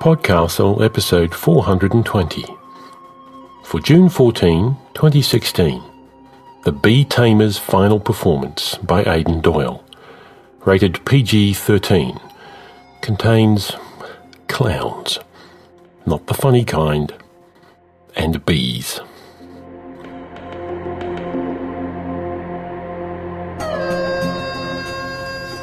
Podcastle episode 420. For June 14, 2016, The Bee Tamer's Final Performance by Aidan Doyle. Rated PG 13. Contains clowns. Not the funny kind. And bees.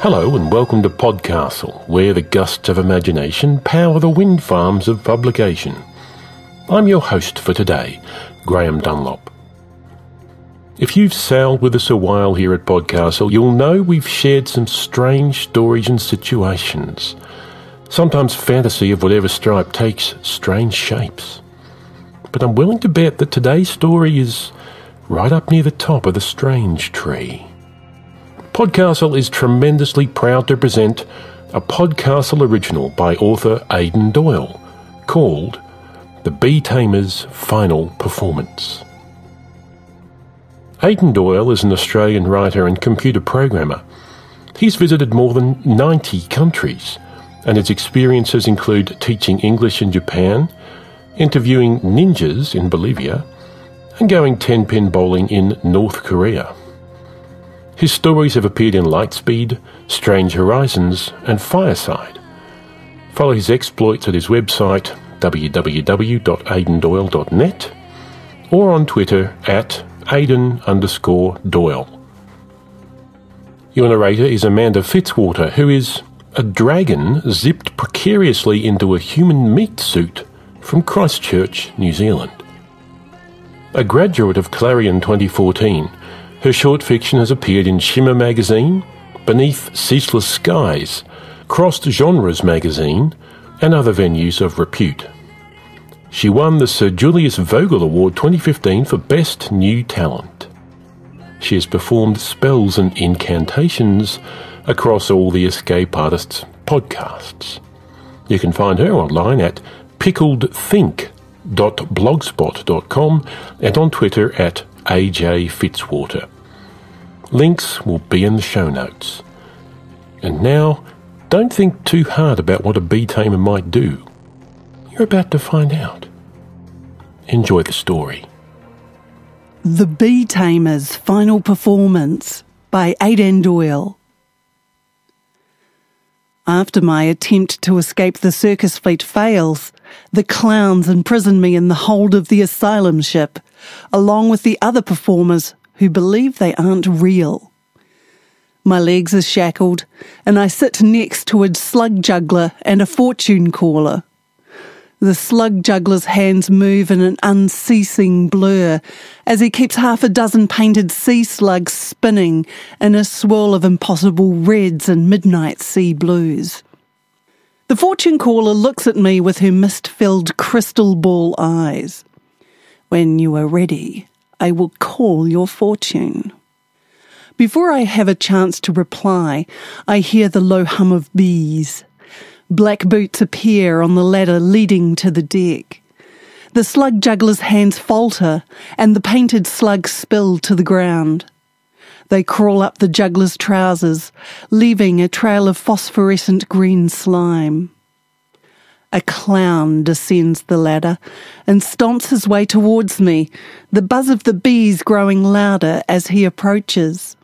Hello and welcome to Podcastle, where the gusts of imagination power the wind farms of publication. I'm your host for today, Graham Dunlop. If you've sailed with us a while here at Podcastle, you'll know we've shared some strange stories and situations. Sometimes fantasy of whatever stripe takes strange shapes. But I'm willing to bet that today's story is right up near the top of the strange tree. Podcastle is tremendously proud to present a Podcastle original by author Aidan Doyle called The Bee Tamer's Final Performance. Aidan Doyle is an Australian writer and computer programmer. He's visited more than 90 countries, and his experiences include teaching English in Japan, interviewing ninjas in Bolivia, and going 10 pin bowling in North Korea. His stories have appeared in Lightspeed, Strange Horizons, and Fireside. Follow his exploits at his website www.aidandoyle.net or on Twitter at Aidan underscore Doyle. Your narrator is Amanda Fitzwater, who is a dragon zipped precariously into a human meat suit from Christchurch, New Zealand. A graduate of Clarion 2014, her short fiction has appeared in Shimmer magazine, Beneath Ceaseless Skies, Crossed Genres magazine, and other venues of repute. She won the Sir Julius Vogel Award 2015 for Best New Talent. She has performed spells and incantations across all the Escape Artists podcasts. You can find her online at pickledthink.blogspot.com and on Twitter at AJ Fitzwater. Links will be in the show notes. And now, don't think too hard about what a bee tamer might do. You're about to find out. Enjoy the story. The Bee Tamer's Final Performance by Aidan Doyle. After my attempt to escape the circus fleet fails, the clowns imprison me in the hold of the asylum ship, along with the other performers who believe they aren't real. My legs are shackled, and I sit next to a slug juggler and a fortune caller. The slug juggler's hands move in an unceasing blur as he keeps half a dozen painted sea slugs spinning in a swirl of impossible reds and midnight sea blues. The fortune caller looks at me with her mist filled crystal ball eyes. When you are ready, I will call your fortune. Before I have a chance to reply, I hear the low hum of bees. Black boots appear on the ladder leading to the deck. The slug juggler's hands falter, and the painted slugs spill to the ground. They crawl up the juggler's trousers, leaving a trail of phosphorescent green slime. A clown descends the ladder and stomps his way towards me, the buzz of the bees growing louder as he approaches.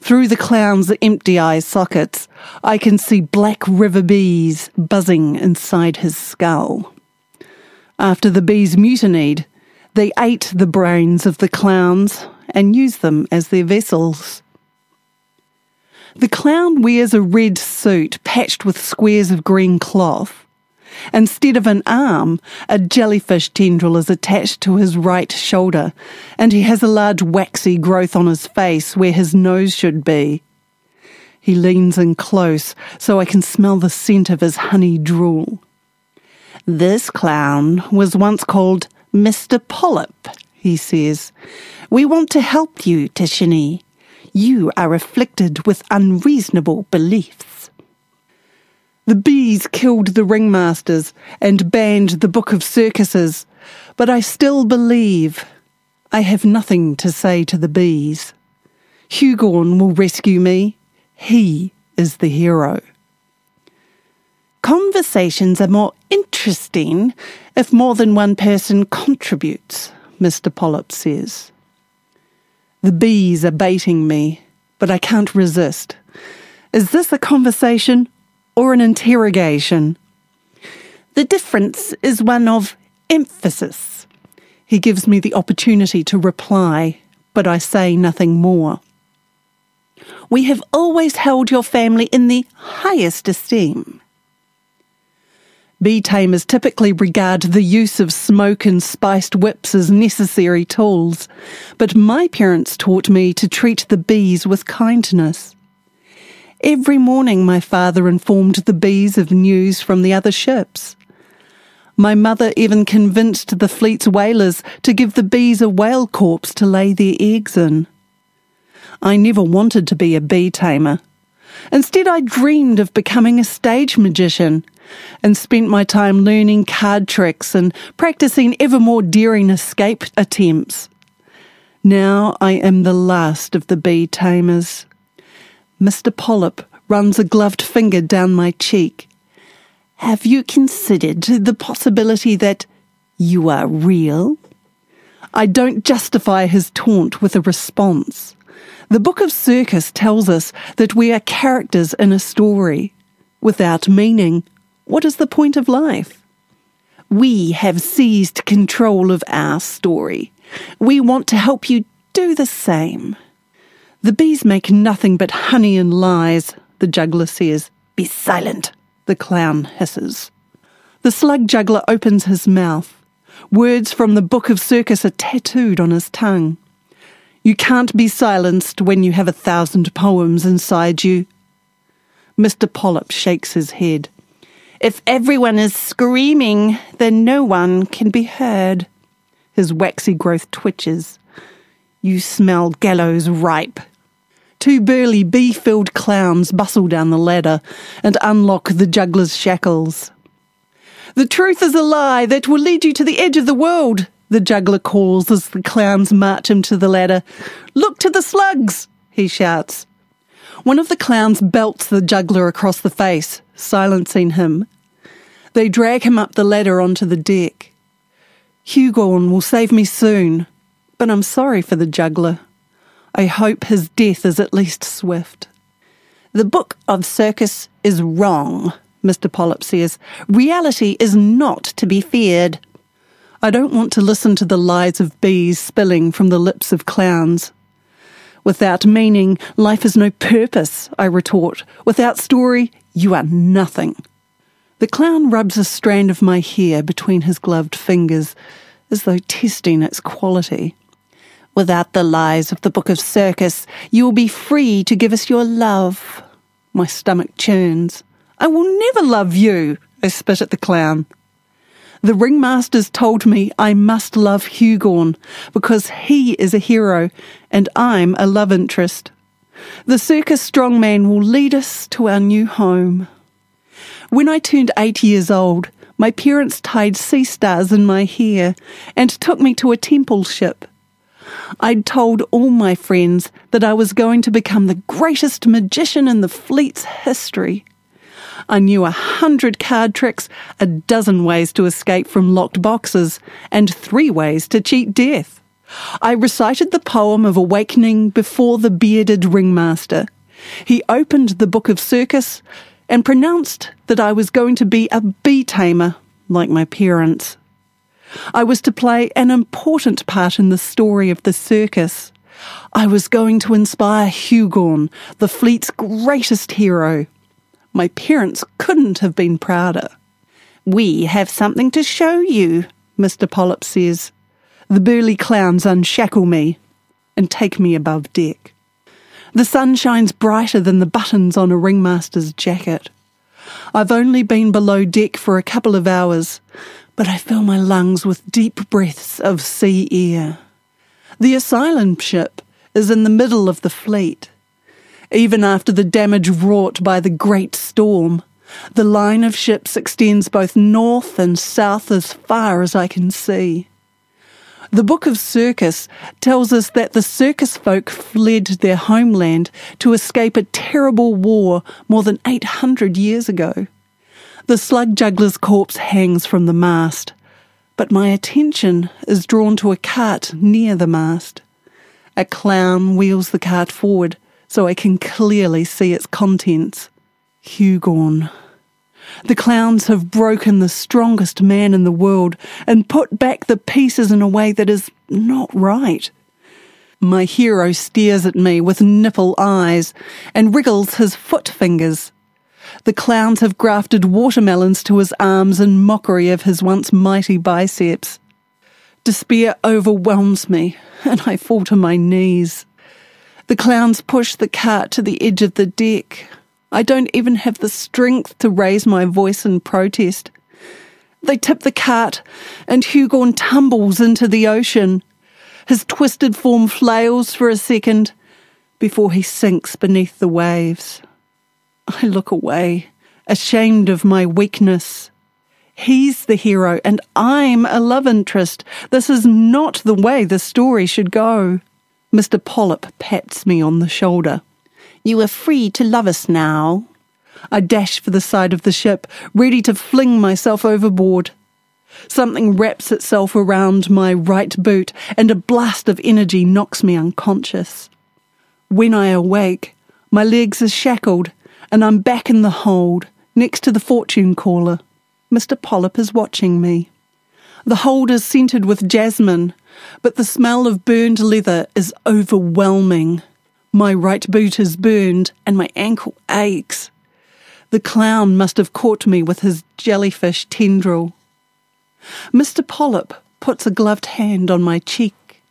Through the clown's empty eye sockets, I can see black river bees buzzing inside his skull. After the bees mutinied, they ate the brains of the clowns and used them as their vessels. The clown wears a red suit patched with squares of green cloth. Instead of an arm, a jellyfish tendril is attached to his right shoulder, and he has a large waxy growth on his face where his nose should be. He leans in close so I can smell the scent of his honey drool. This clown was once called Mr. Polyp, he says. We want to help you, Tashini. You are afflicted with unreasonable beliefs. The bees killed the ringmasters and banned the Book of Circuses, but I still believe. I have nothing to say to the bees. Hughorn will rescue me. He is the hero. Conversations are more interesting if more than one person contributes, Mr. Polyp says. The bees are baiting me, but I can't resist. Is this a conversation or an interrogation? The difference is one of emphasis. He gives me the opportunity to reply, but I say nothing more. We have always held your family in the highest esteem. Bee tamers typically regard the use of smoke and spiced whips as necessary tools, but my parents taught me to treat the bees with kindness. Every morning, my father informed the bees of news from the other ships. My mother even convinced the fleet's whalers to give the bees a whale corpse to lay their eggs in. I never wanted to be a bee tamer. Instead, I dreamed of becoming a stage magician and spent my time learning card tricks and practicing ever more daring escape attempts. Now I am the last of the bee tamers. Mr. Polyp runs a gloved finger down my cheek. Have you considered the possibility that you are real? I don't justify his taunt with a response. The Book of Circus tells us that we are characters in a story. Without meaning, what is the point of life? We have seized control of our story. We want to help you do the same. The bees make nothing but honey and lies, the juggler says. Be silent, the clown hisses. The slug juggler opens his mouth. Words from the Book of Circus are tattooed on his tongue. You can't be silenced when you have a thousand poems inside you. Mr. Polyp shakes his head. If everyone is screaming, then no one can be heard. His waxy growth twitches. You smell gallows ripe. Two burly bee filled clowns bustle down the ladder and unlock the juggler's shackles. The truth is a lie that will lead you to the edge of the world, the juggler calls as the clowns march him to the ladder. Look to the slugs, he shouts. One of the clowns belts the juggler across the face, silencing him. They drag him up the ladder onto the deck. Hughorn will save me soon, but I'm sorry for the juggler. I hope his death is at least swift. The book of circus is wrong, Mr. Polyp says. Reality is not to be feared. I don't want to listen to the lies of bees spilling from the lips of clowns. Without meaning, life has no purpose, I retort. Without story, you are nothing. The clown rubs a strand of my hair between his gloved fingers, as though testing its quality. Without the lies of the Book of Circus, you will be free to give us your love. My stomach churns. I will never love you, I spit at the clown. The ringmasters told me I must love Hughorn because he is a hero and I'm a love interest. The circus strongman will lead us to our new home. When I turned eight years old, my parents tied sea stars in my hair and took me to a temple ship. I'd told all my friends that I was going to become the greatest magician in the fleet's history. I knew a hundred card tricks, a dozen ways to escape from locked boxes, and three ways to cheat death. I recited the poem of awakening before the bearded ringmaster. He opened the book of circus and pronounced that I was going to be a bee tamer, like my parents. I was to play an important part in the story of the circus. I was going to inspire Hughorn, the fleet's greatest hero. My parents couldn't have been prouder. We have something to show you, Mr. Polyp says. The burly clowns unshackle me and take me above deck. The sun shines brighter than the buttons on a ringmaster's jacket. I've only been below deck for a couple of hours, but I fill my lungs with deep breaths of sea air. The asylum ship is in the middle of the fleet even after the damage wrought by the great storm. The line of ships extends both north and south as far as I can see. The Book of Circus tells us that the circus folk fled their homeland to escape a terrible war more than 800 years ago. The slug juggler's corpse hangs from the mast, but my attention is drawn to a cart near the mast. A clown wheels the cart forward so I can clearly see its contents. Hughorn. The clowns have broken the strongest man in the world and put back the pieces in a way that is not right. My hero stares at me with nipple eyes and wriggles his foot fingers. The clowns have grafted watermelons to his arms in mockery of his once mighty biceps. Despair overwhelms me, and I fall to my knees. The clowns push the cart to the edge of the deck. I don't even have the strength to raise my voice in protest. They tip the cart, and Hughorn tumbles into the ocean. His twisted form flails for a second before he sinks beneath the waves. I look away, ashamed of my weakness. He's the hero, and I'm a love interest. This is not the way the story should go. Mr. Polyp pats me on the shoulder. You are free to love us now. I dash for the side of the ship, ready to fling myself overboard. Something wraps itself around my right boot, and a blast of energy knocks me unconscious. When I awake, my legs are shackled, and I'm back in the hold, next to the fortune caller. Mr. Polyp is watching me. The hold is scented with jasmine, but the smell of burned leather is overwhelming. My right boot is burned, and my ankle aches. The clown must have caught me with his jellyfish tendril. Mr. Polyp puts a gloved hand on my cheek.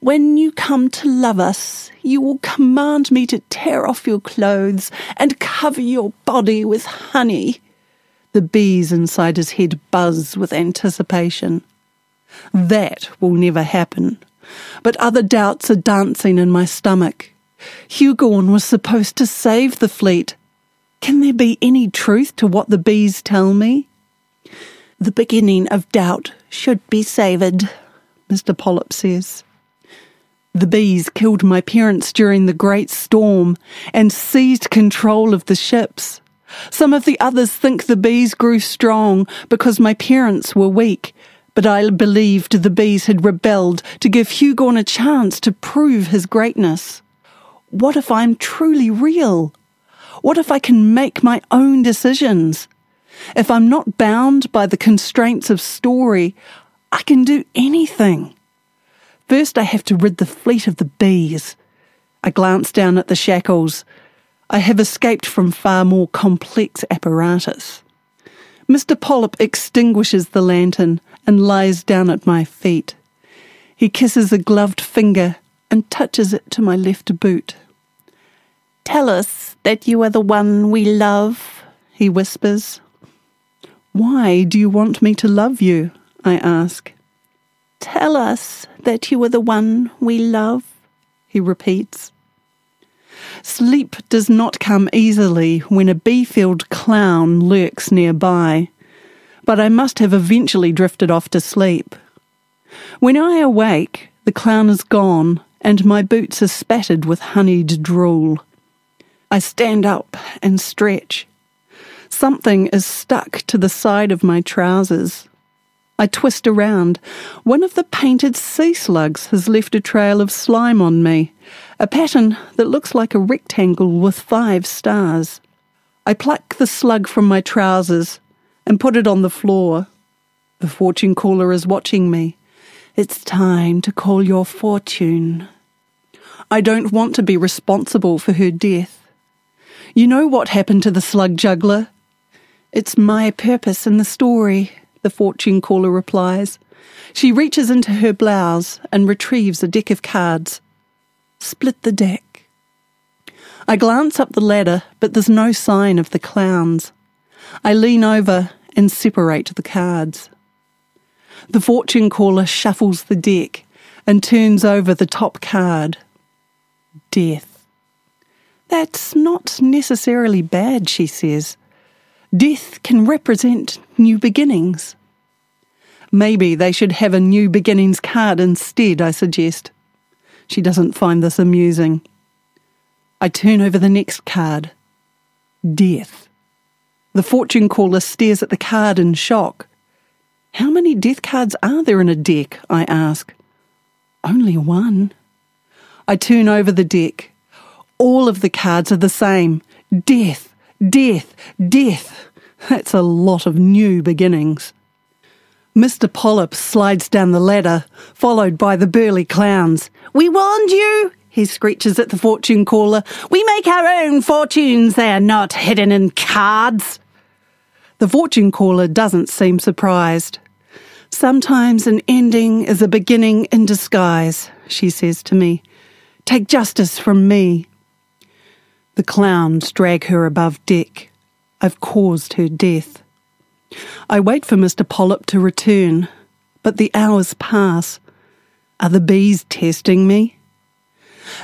When you come to love us, you will command me to tear off your clothes and cover your body with honey. The bees inside his head buzz with anticipation. That will never happen. But other doubts are dancing in my stomach. Hughorn was supposed to save the fleet. Can there be any truth to what the bees tell me? The beginning of doubt should be savoured, Mr. Polyp says. The bees killed my parents during the great storm and seized control of the ships. Some of the others think the bees grew strong because my parents were weak, but I believed the bees had rebelled to give Hughorn a chance to prove his greatness. What if I'm truly real? What if I can make my own decisions? If I'm not bound by the constraints of story, I can do anything. First, I have to rid the fleet of the bees. I glance down at the shackles. I have escaped from far more complex apparatus. Mr. Polyp extinguishes the lantern and lies down at my feet. He kisses a gloved finger and touches it to my left boot. Tell us that you are the one we love, he whispers. Why do you want me to love you? I ask. Tell us that you are the one we love, he repeats. Sleep does not come easily when a bee-filled clown lurks nearby, but I must have eventually drifted off to sleep. When I awake, the clown is gone and my boots are spattered with honeyed drool. I stand up and stretch. Something is stuck to the side of my trousers. I twist around. One of the painted sea slugs has left a trail of slime on me, a pattern that looks like a rectangle with five stars. I pluck the slug from my trousers and put it on the floor. The fortune caller is watching me. It's time to call your fortune. I don't want to be responsible for her death. You know what happened to the slug juggler? It's my purpose in the story, the fortune caller replies. She reaches into her blouse and retrieves a deck of cards. Split the deck. I glance up the ladder, but there's no sign of the clowns. I lean over and separate the cards. The fortune caller shuffles the deck and turns over the top card. Death. That's not necessarily bad, she says. Death can represent new beginnings. Maybe they should have a new beginnings card instead, I suggest. She doesn't find this amusing. I turn over the next card. Death. The fortune caller stares at the card in shock. How many death cards are there in a deck? I ask. Only one. I turn over the deck. All of the cards are the same death, death, death. That's a lot of new beginnings. Mr. Polyp slides down the ladder, followed by the burly clowns. We warned you, he screeches at the fortune caller. We make our own fortunes, they're not hidden in cards. The fortune caller doesn't seem surprised. Sometimes an ending is a beginning in disguise, she says to me. Take justice from me. The clowns drag her above deck. I've caused her death. I wait for Mr. Polyp to return, but the hours pass. Are the bees testing me?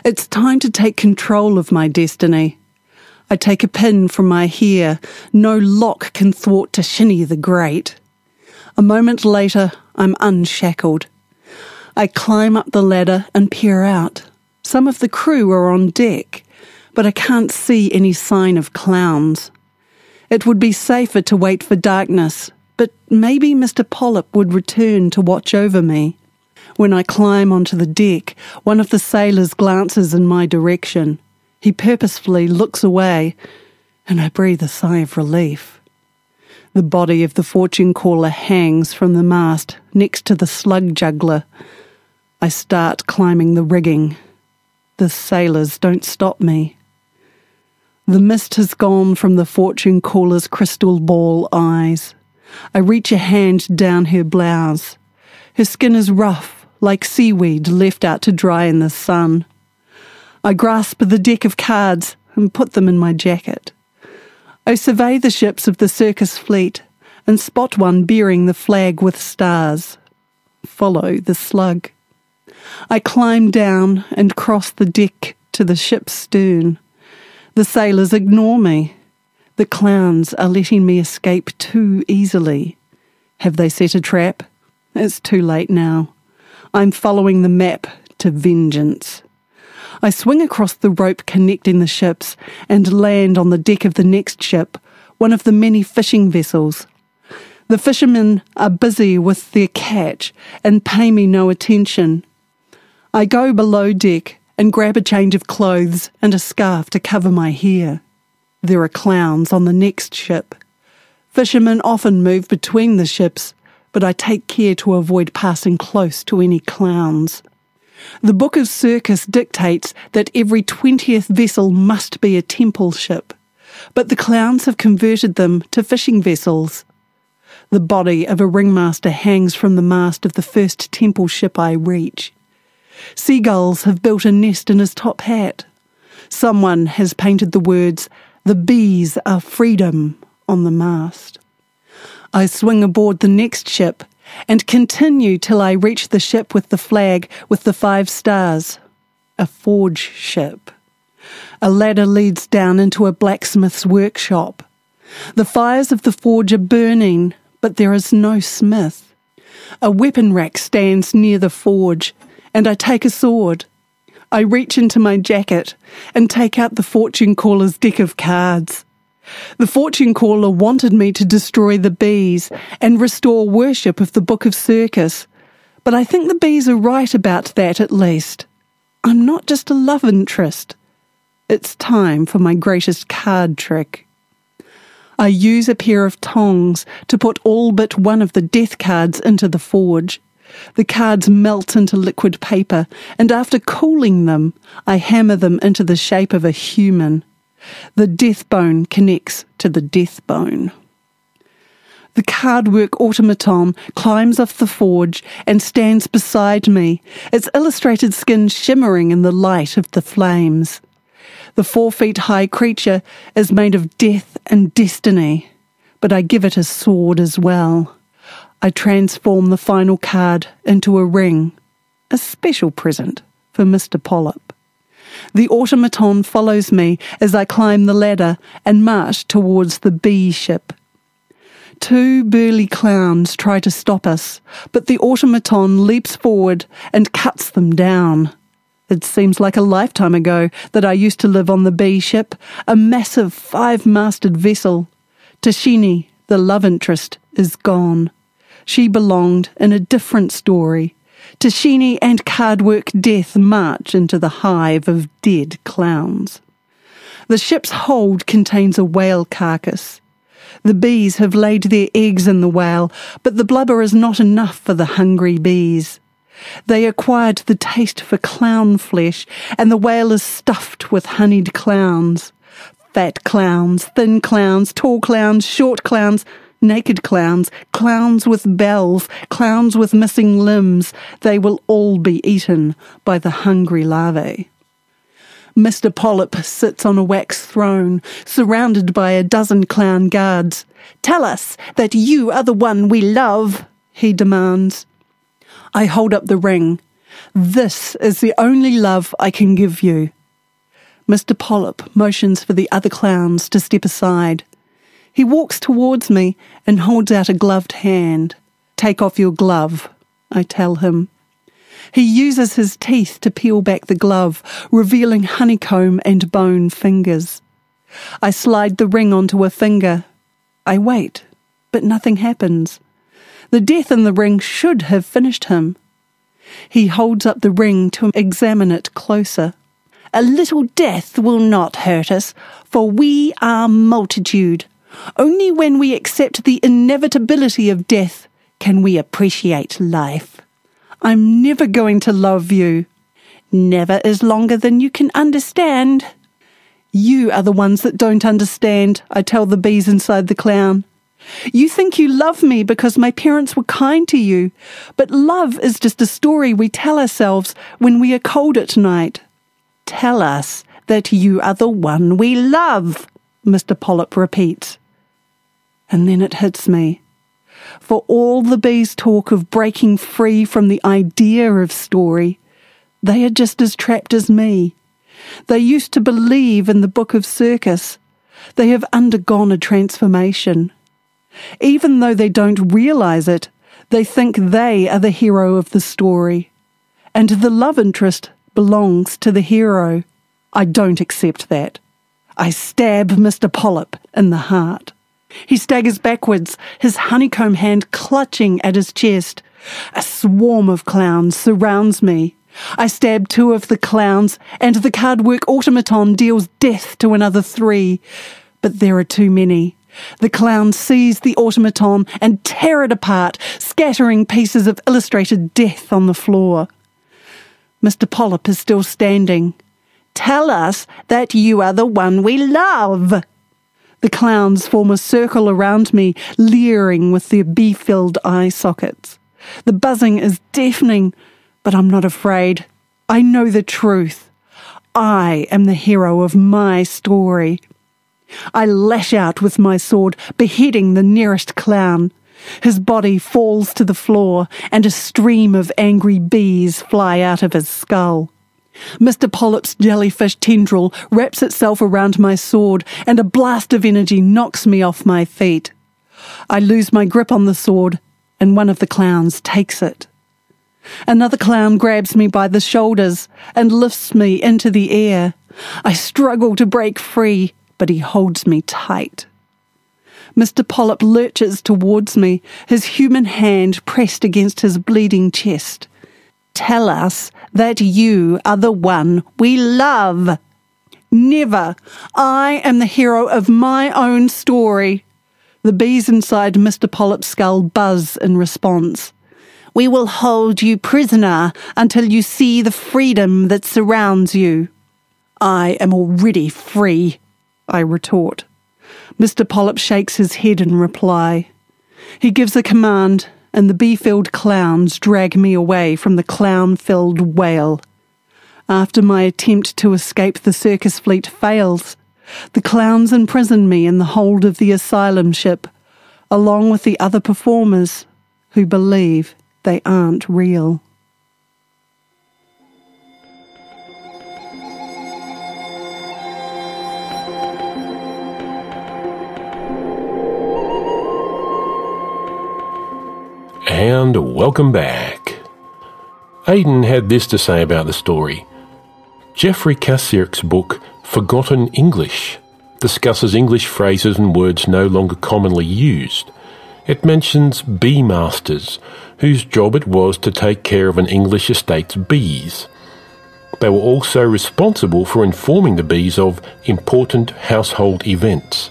It's time to take control of my destiny. I take a pin from my hair. No lock can thwart Tashini the Great. A moment later, I'm unshackled. I climb up the ladder and peer out. Some of the crew are on deck, but I can't see any sign of clowns. It would be safer to wait for darkness, but maybe Mr. Polyp would return to watch over me. When I climb onto the deck, one of the sailors glances in my direction. He purposefully looks away, and I breathe a sigh of relief. The body of the fortune caller hangs from the mast next to the slug juggler. I start climbing the rigging. The sailors don't stop me. The mist has gone from the fortune caller's crystal ball eyes. I reach a hand down her blouse. Her skin is rough, like seaweed left out to dry in the sun. I grasp the deck of cards and put them in my jacket. I survey the ships of the circus fleet and spot one bearing the flag with stars. Follow the slug. I climb down and cross the deck to the ship's stern. The sailors ignore me. The clowns are letting me escape too easily. Have they set a trap? It's too late now. I'm following the map to vengeance. I swing across the rope connecting the ships and land on the deck of the next ship, one of the many fishing vessels. The fishermen are busy with their catch and pay me no attention. I go below deck and grab a change of clothes and a scarf to cover my hair. There are clowns on the next ship. Fishermen often move between the ships, but I take care to avoid passing close to any clowns. The Book of Circus dictates that every 20th vessel must be a temple ship, but the clowns have converted them to fishing vessels. The body of a ringmaster hangs from the mast of the first temple ship I reach. Seagulls have built a nest in his top hat. Someone has painted the words, The bees are freedom, on the mast. I swing aboard the next ship and continue till I reach the ship with the flag with the five stars. A forge ship. A ladder leads down into a blacksmith's workshop. The fires of the forge are burning, but there is no smith. A weapon rack stands near the forge, and I take a sword. I reach into my jacket and take out the fortune caller's deck of cards. The fortune caller wanted me to destroy the bees and restore worship of the Book of Circus, but I think the bees are right about that at least. I'm not just a love interest. It's time for my greatest card trick. I use a pair of tongs to put all but one of the death cards into the forge. The cards melt into liquid paper, and after cooling them, I hammer them into the shape of a human. The death bone connects to the death bone. The cardwork automaton climbs off the forge and stands beside me, its illustrated skin shimmering in the light of the flames. The four feet high creature is made of death and destiny, but I give it a sword as well. I transform the final card into a ring, a special present for Mr. Polyp. The automaton follows me as I climb the ladder and march towards the bee ship. Two burly clowns try to stop us, but the automaton leaps forward and cuts them down. It seems like a lifetime ago that I used to live on the bee ship, a massive five masted vessel Tashini, the love interest, is gone. She belonged in a different story. Tashini and Cardwork Death march into the hive of dead clowns. The ship's hold contains a whale carcass. The bees have laid their eggs in the whale, but the blubber is not enough for the hungry bees. They acquired the taste for clown flesh, and the whale is stuffed with honeyed clowns. Fat clowns, thin clowns, tall clowns, short clowns, naked clowns, clowns with bells, clowns with missing limbs, they will all be eaten by the hungry larvae. Mr. Polyp sits on a wax throne, surrounded by a dozen clown guards. Tell us that you are the one we love, he demands. I hold up the ring. This is the only love I can give you. Mr. Polyp motions for the other clowns to step aside. He walks towards me and holds out a gloved hand. Take off your glove, I tell him. He uses his teeth to peel back the glove, revealing honeycomb and bone fingers. I slide the ring onto a finger. I wait, but nothing happens. The death in the ring should have finished him. He holds up the ring to examine it closer. A little death will not hurt us, for we are multitude. Only when we accept the inevitability of death can we appreciate life. I'm never going to love you. Never is longer than you can understand. You are the ones that don't understand, I tell the bees inside the clown. You think you love me because my parents were kind to you, but love is just a story we tell ourselves when we are cold at night. Tell us that you are the one we love, Mr. Polyp repeats. And then it hits me. For all the bees talk of breaking free from the idea of story, they are just as trapped as me. They used to believe in the book of circus. They have undergone a transformation. Even though they don't realize it, they think they are the hero of the story. And the love interest belongs to the hero. I don't accept that. I stab Mr. Polyp in the heart. He staggers backwards, his honeycomb hand clutching at his chest. A swarm of clowns surrounds me. I stab two of the clowns, and the cardwork automaton deals death to another three. But there are too many. The clowns seize the automaton and tear it apart, scattering pieces of illustrated death on the floor. Mr. Polyp is still standing. Tell us that you are the one we love. The clowns form a circle around me, leering with their bee filled eye sockets. The buzzing is deafening, but I'm not afraid. I know the truth. I am the hero of my story. I lash out with my sword, beheading the nearest clown. His body falls to the floor, and a stream of angry bees fly out of his skull. Mr. Polyp's jellyfish tendril wraps itself around my sword, and a blast of energy knocks me off my feet. I lose my grip on the sword, and one of the clowns takes it. Another clown grabs me by the shoulders and lifts me into the air. I struggle to break free, but he holds me tight. Mr. Polyp lurches towards me, his human hand pressed against his bleeding chest. Tell us that you are the one we love. Never. I am the hero of my own story. The bees inside Mr. Polyp's skull buzz in response. We will hold you prisoner until you see the freedom that surrounds you. I am already free, I retort. Mr. Polyp shakes his head in reply. He gives a command, and the bee filled clowns drag me away from the clown filled whale. After my attempt to escape the circus fleet fails, the clowns imprison me in the hold of the asylum ship, along with the other performers who believe they aren't real. And welcome back. Aidan had this to say about the story. Jeffrey Kacirk's book, Forgotten English, discusses English phrases and words no longer commonly used. It mentions bee masters, whose job it was to take care of an English estate's bees. They were also responsible for informing the bees of important household events.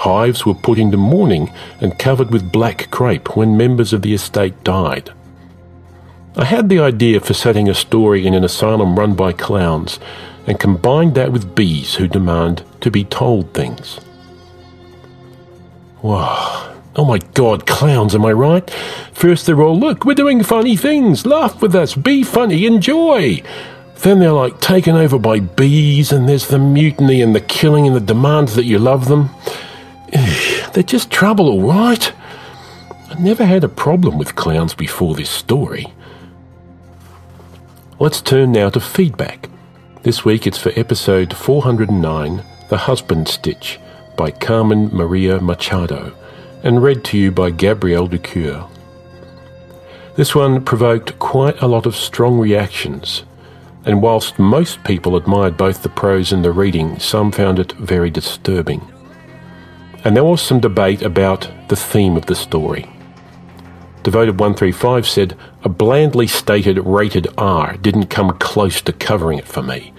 Hives were put into mourning and covered with black crape when members of the estate died. I had the idea for setting a story in an asylum run by clowns and combined that with bees who demand to be told things. Wow. Oh my god, clowns, am I right? First they're all, look, we're doing funny things, laugh with us, be funny, enjoy. Then they're like taken over by bees, and there's the mutiny and the killing and the demands that you love them. They're just trouble, all right. I never had a problem with clowns before this story. Let's turn now to feedback. This week it's for episode 409, The Husband Stitch, by Carmen Maria Machado, and read to you by Gabrielle de Cuir. This one provoked quite a lot of strong reactions, and whilst most people admired both the prose and the reading, some found it very disturbing. And there was some debate about the theme of the story. Devoted135 said, A blandly stated rated R didn't come close to covering it for me.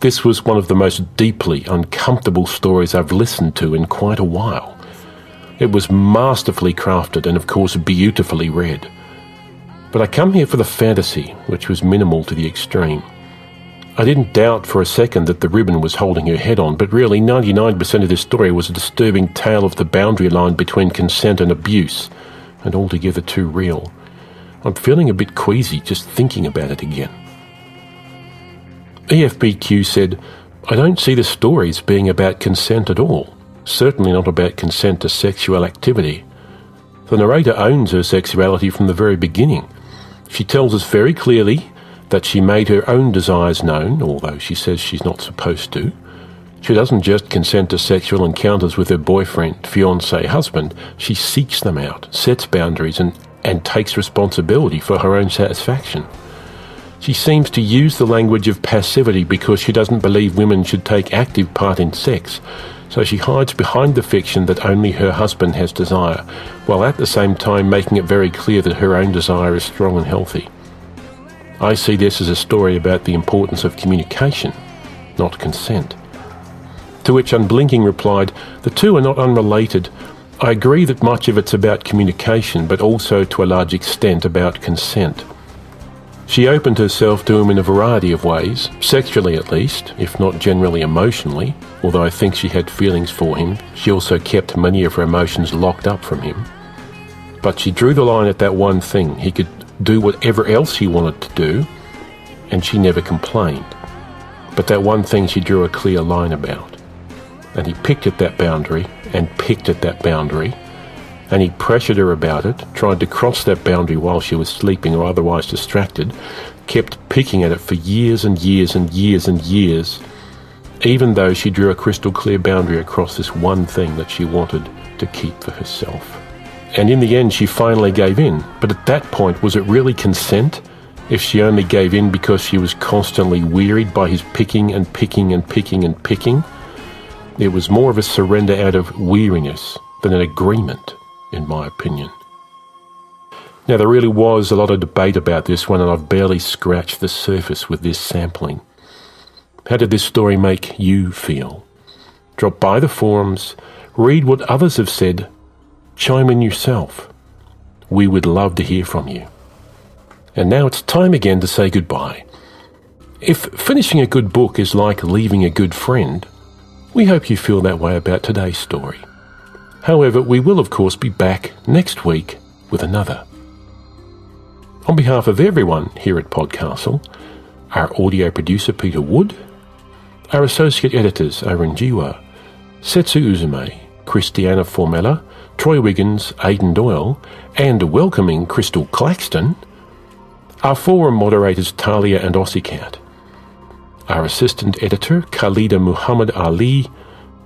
This was one of the most deeply uncomfortable stories I've listened to in quite a while. It was masterfully crafted and, of course, beautifully read. But I come here for the fantasy, which was minimal to the extreme. I didn't doubt for a second that the ribbon was holding her head on, but really 99% of this story was a disturbing tale of the boundary line between consent and abuse, and altogether too real. I'm feeling a bit queasy just thinking about it again. EFBQ said, I don't see the stories being about consent at all, certainly not about consent to sexual activity. The narrator owns her sexuality from the very beginning. She tells us very clearly that she made her own desires known, although she says she's not supposed to. She doesn't just consent to sexual encounters with her boyfriend, fiance, husband. She seeks them out, sets boundaries, and, and takes responsibility for her own satisfaction. She seems to use the language of passivity because she doesn't believe women should take active part in sex, so she hides behind the fiction that only her husband has desire, while at the same time making it very clear that her own desire is strong and healthy. I see this as a story about the importance of communication, not consent. To which Unblinking replied, The two are not unrelated. I agree that much of it's about communication, but also to a large extent about consent. She opened herself to him in a variety of ways, sexually at least, if not generally emotionally. Although I think she had feelings for him, she also kept many of her emotions locked up from him. But she drew the line at that one thing. He could do whatever else he wanted to do, and she never complained. But that one thing she drew a clear line about. And he picked at that boundary, and picked at that boundary, and he pressured her about it, tried to cross that boundary while she was sleeping or otherwise distracted, kept picking at it for years and years and years and years, even though she drew a crystal clear boundary across this one thing that she wanted to keep for herself. And in the end, she finally gave in. But at that point, was it really consent? If she only gave in because she was constantly wearied by his picking and picking and picking and picking? It was more of a surrender out of weariness than an agreement, in my opinion. Now, there really was a lot of debate about this one, and I've barely scratched the surface with this sampling. How did this story make you feel? Drop by the forums, read what others have said, chime in yourself. We would love to hear from you. And now it's time again to say goodbye. If finishing a good book is like leaving a good friend, we hope you feel that way about today's story. However, we will of course be back next week with another. On behalf of everyone here at Podcastle, our audio producer Peter Wood, our associate editors Aaron Jiwa, Setsu Uzume, Christiana Formella, Troy Wiggins, Aidan Doyle, and welcoming Crystal Claxton, our forum moderators Talia and Ossicat, our assistant editor Khaalidah Muhammad Ali,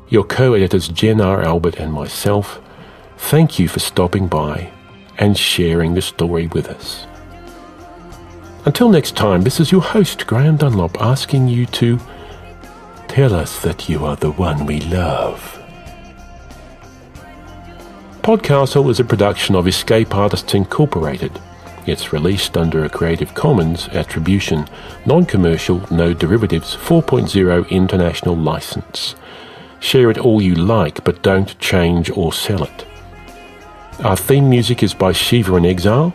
your co-editors Jen R. Albert and myself, thank you for stopping by and sharing the story with us. Until next time, this is your host, Graham Dunlop, asking you to Tell us that you are the one we love. Podcastle is a production of Escape Artists Incorporated. It's released under a Creative Commons Attribution, Non Commercial, No Derivatives 4.0 International License. Share it all you like, but don't change or sell it. Our theme music is by Shiva in Exile.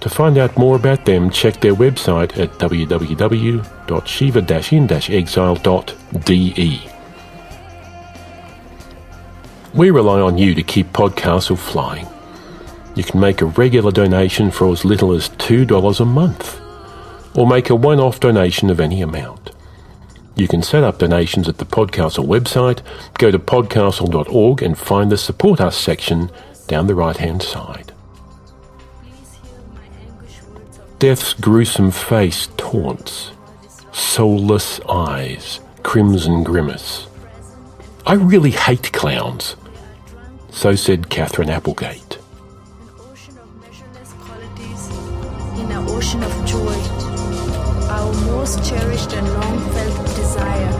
To find out more about them, check their website at www.shiva-in-exile.de. We rely on you to keep Podcastle flying. You can make a regular donation for as little as $2 a month, or make a one off donation of any amount. You can set up donations at the Podcastle website, go to podcastle.org and find the Support Us section down the right hand side. Death's gruesome face taunts, soulless eyes, crimson grimace. I really hate clowns. So said Catherine Applegate. ocean of joy, our most cherished and long felt desire.